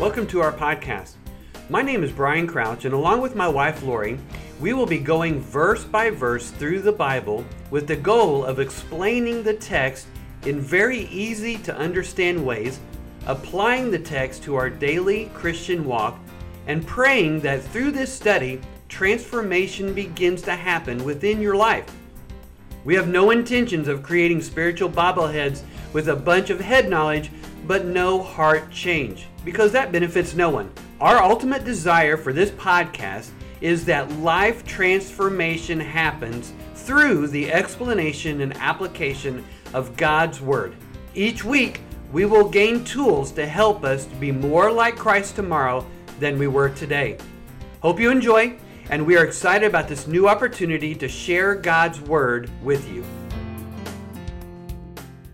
Welcome to our podcast. My name is Brian Crouch, and along with my wife Lori, we will be going verse by verse through the Bible with the goal of explaining the text in very easy to understand ways, applying the text to our daily Christian walk, and praying that through this study, transformation begins to happen within your life. We have no intentions of creating spiritual bobbleheads with a bunch of head knowledge but no heart change because that benefits no one. Our ultimate desire for this podcast is that life transformation happens through the explanation and application of God's Word. Each week, we will gain tools to help us to be more like Christ tomorrow than we were today. Hope you enjoy, and we are excited about this new opportunity to share God's Word with you.